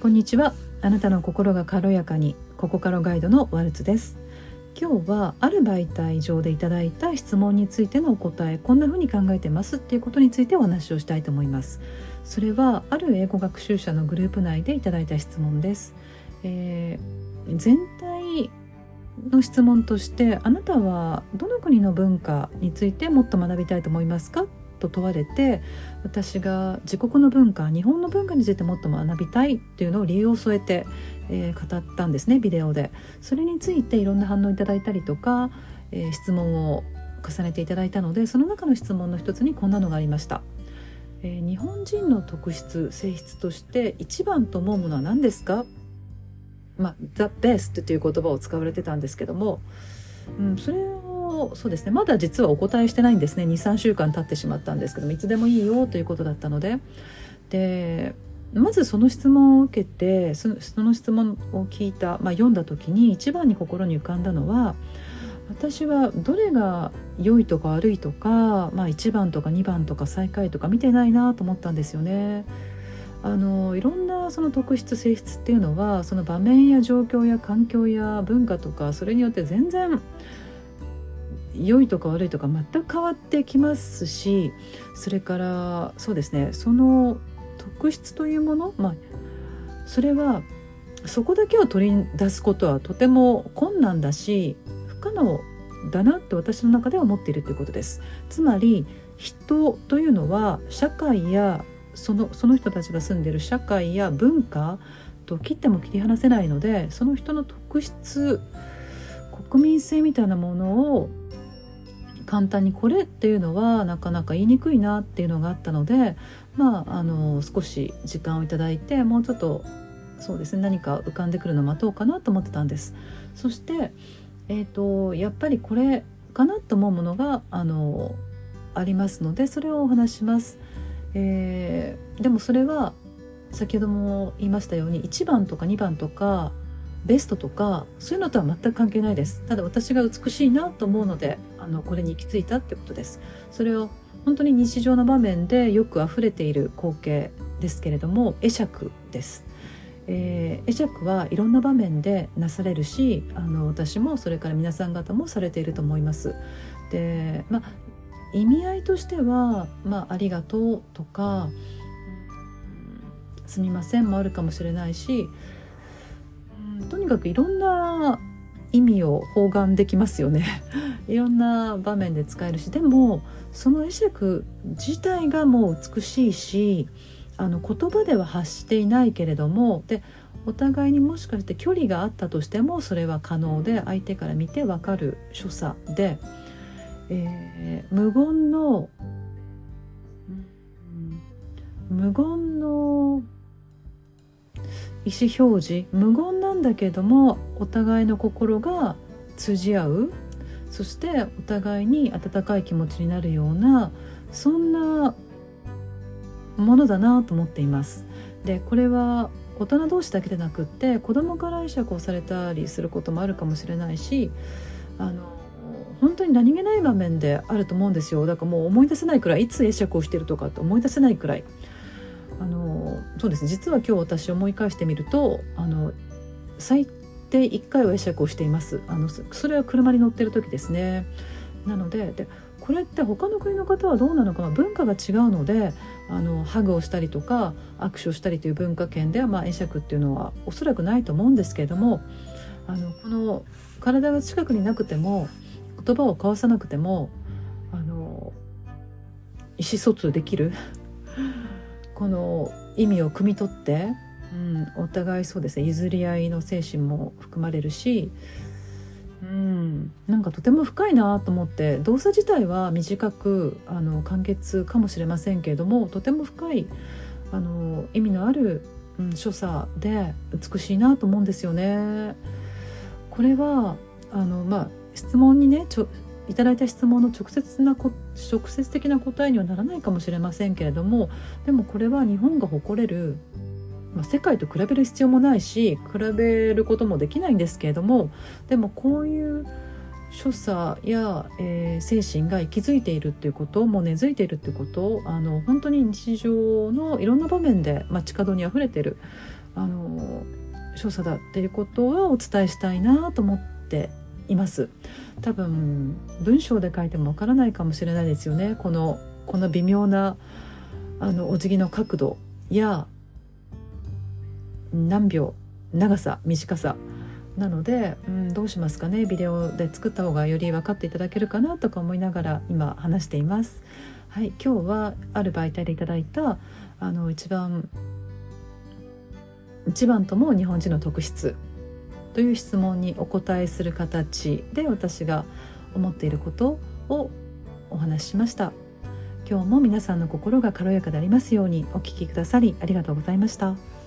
こんにちは。あなたの心が軽やかにここからガイドのワルツです。今日はある媒体上でいただいた質問についてのお答えこんな風に考えてますっていうことについてお話をしたいと思います。それはある英語学習者のグループ内でいただいた質問です、えー、全体の質問としてあなたはどの国の文化についてもっと学びたいと思いますか？と問われて私が自国の文化日本の文化についてもっと学びたいっていうのを理由を添えて、えー、語ったんですねビデオで。それについていろんな反応いただいたりとか、えー、質問を重ねていただいたのでその中の質問の一つにこんなのがありました。えー、日本人の特質性質として一番と思うものは何ですか？まあ、The best という言葉を使われてたんですけども、うん、それそうですね。まだ実はお答えしてないんですね。23週間経ってしまったんですけどいつでもいいよということだったので。でまずその質問を受けてその質問を聞いた、まあ、読んだ時に一番に心に浮かんだのは私はどれが良いとか悪いとか、まあ、1番とか2番とか最下位とか見てないなと思ったんですよね。あのいろんなその特質性質っていうのはその場面や状況や環境や文化とかそれによって全然良いとか悪いとか全く変わってきますしそれからそうですねその特質というもの、まあ、それはそこだけを取り出すことはとても困難だし不可能だなって私の中では思っているということです。つまり人というのは社会やそのその人たちが住んでいる社会や文化と切っても切り離せないのでその人の特質国民性みたいなものを簡単にこれっていうのはなかなか言いにくいなっていうのがあったのでまああの少し時間をいただいてもうちょっとそうですね何か浮かんでくるの待とうかなと思ってたんです。そして、えーと、やっぱりこれかなと思うものがあのありますのでそれをお話します。えー、でもそれは先ほども言いましたように1番とか2番とかベストとかそういうのとは全く関係ないです。ただ私が美しいなと思うのであのこれに行き着いたってことです。それを本当に日常の場面でよく溢れている光景ですけれども会釈です、えー、会釈はいろんな場面でなされるしあの私もそれから皆さん方もされていると思います。でまあ意味合いとしては、まあ、ありがとうとか、すみませんもあるかもしれないしとにかくいろんな意味を包含できますよね。いろんな場面で使えるしでもその会釈自体がもう美しいしあの言葉では発していないけれどもでお互いにもしかして距離があったとしてもそれは可能で相手から見てわかる所作で、えー、無言の、無言の意思表示無言なんだけどもお互いの心が通じ合うそしてお互いに温かい気持ちになるようなそんなものだなと思っています。でこれは大人同士だけでなくって子供から会釈をされたりすることもあるかもしれないしあの本当に何気ない場面であると思うんですよだからもう思い出せないくらいいつ会釈をしてるとかって思い出せないくらいそうですね。実は今日私思い返してみるとあの最低1回は会釈をしています。あのそれは車に乗ってる時ですね。なのででこれって他の国の方はどうなのかな文化が違うのであのハグをしたりとか握手をしたりという文化圏では、まあ、会釈っていうのはおそらくないと思うんですけれどもあのこの体が近くになくても言葉を交わさなくてもあの意思疎通できるこの意味を汲み取って、うん、お互いそうですね譲り合いの精神も含まれるし、うん、なんかとても深いなと思って動作自体は短くあの簡潔かもしれませんけれどもとても深いあの意味のある、うん、所作で美しいなと思うんですよね。これはあの、まあ、質問にねちょいただいた質問の直接な直接的な答えにはならないかもしれませんけれどもでもこれは日本が誇れる、まあ、世界と比べる必要もないし比べることもできないんですけれどもでもこういう所作や、えー、精神が息づいているっていうこともう根付いているっていうことあの本当に日常のいろんな場面で街角にあふれてるあの少佐だっていうことはお伝えしたいなと思っています。多分文章で書いてもわからないかもしれないですよね。このこの微妙なあのお辞儀の角度や何秒長さ短さ。なので、うん、どうしますかね。ビデオで作った方がより分かっていただけるかなとか思いながら今話しています。はい、今日はある媒体でいただいたあの一番一番とも日本人の特質という質問にお答えする形で私が思っていることをお話ししました今日も皆さんの心が軽やかでありますようにお聞きくださりありがとうございました。